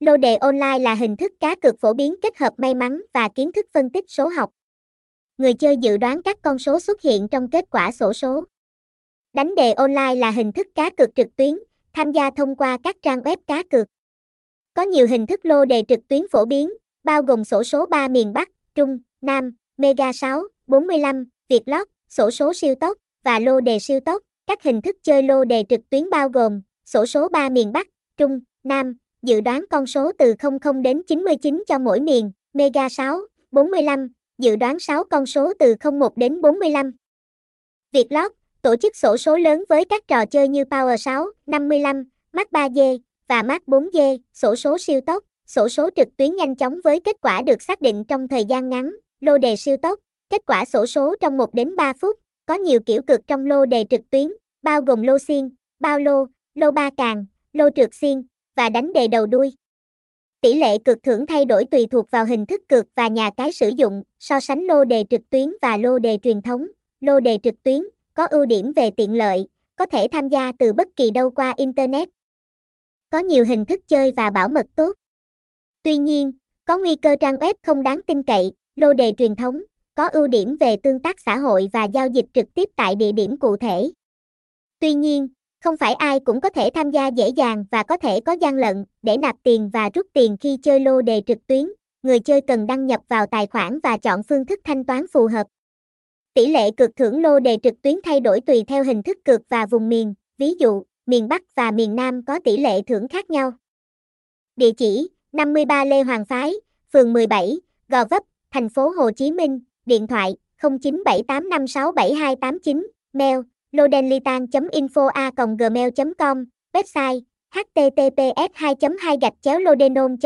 Lô đề online là hình thức cá cược phổ biến kết hợp may mắn và kiến thức phân tích số học. Người chơi dự đoán các con số xuất hiện trong kết quả sổ số. Đánh đề online là hình thức cá cược trực tuyến, tham gia thông qua các trang web cá cược. Có nhiều hình thức lô đề trực tuyến phổ biến, bao gồm sổ số 3 miền Bắc, Trung, Nam, Mega 6, 45, Vietlott, sổ số siêu tốc và lô đề siêu tốc. Các hình thức chơi lô đề trực tuyến bao gồm sổ số 3 miền Bắc, Trung, Nam, dự đoán con số từ 00 đến 99 cho mỗi miền, Mega 6, 45, dự đoán 6 con số từ 01 đến 45. Vietlott, tổ chức sổ số lớn với các trò chơi như Power 6, 55, Max 3D và Max 4D, sổ số siêu tốc, sổ số trực tuyến nhanh chóng với kết quả được xác định trong thời gian ngắn, lô đề siêu tốc, kết quả sổ số trong 1 đến 3 phút, có nhiều kiểu cực trong lô đề trực tuyến, bao gồm lô xiên, bao lô, lô ba càng, lô trượt xiên và đánh đề đầu đuôi. Tỷ lệ cực thưởng thay đổi tùy thuộc vào hình thức cược và nhà cái sử dụng, so sánh lô đề trực tuyến và lô đề truyền thống. Lô đề trực tuyến có ưu điểm về tiện lợi, có thể tham gia từ bất kỳ đâu qua internet. Có nhiều hình thức chơi và bảo mật tốt. Tuy nhiên, có nguy cơ trang web không đáng tin cậy, lô đề truyền thống có ưu điểm về tương tác xã hội và giao dịch trực tiếp tại địa điểm cụ thể. Tuy nhiên, không phải ai cũng có thể tham gia dễ dàng và có thể có gian lận để nạp tiền và rút tiền khi chơi lô đề trực tuyến. Người chơi cần đăng nhập vào tài khoản và chọn phương thức thanh toán phù hợp. Tỷ lệ cực thưởng lô đề trực tuyến thay đổi tùy theo hình thức cược và vùng miền, ví dụ, miền Bắc và miền Nam có tỷ lệ thưởng khác nhau. Địa chỉ: 53 Lê Hoàng Phái, phường 17, Gò Vấp, thành phố Hồ Chí Minh, điện thoại 0978567289, mail lodenlitan.info a.gmail.com, website https 2 2 gạch chéo lodenon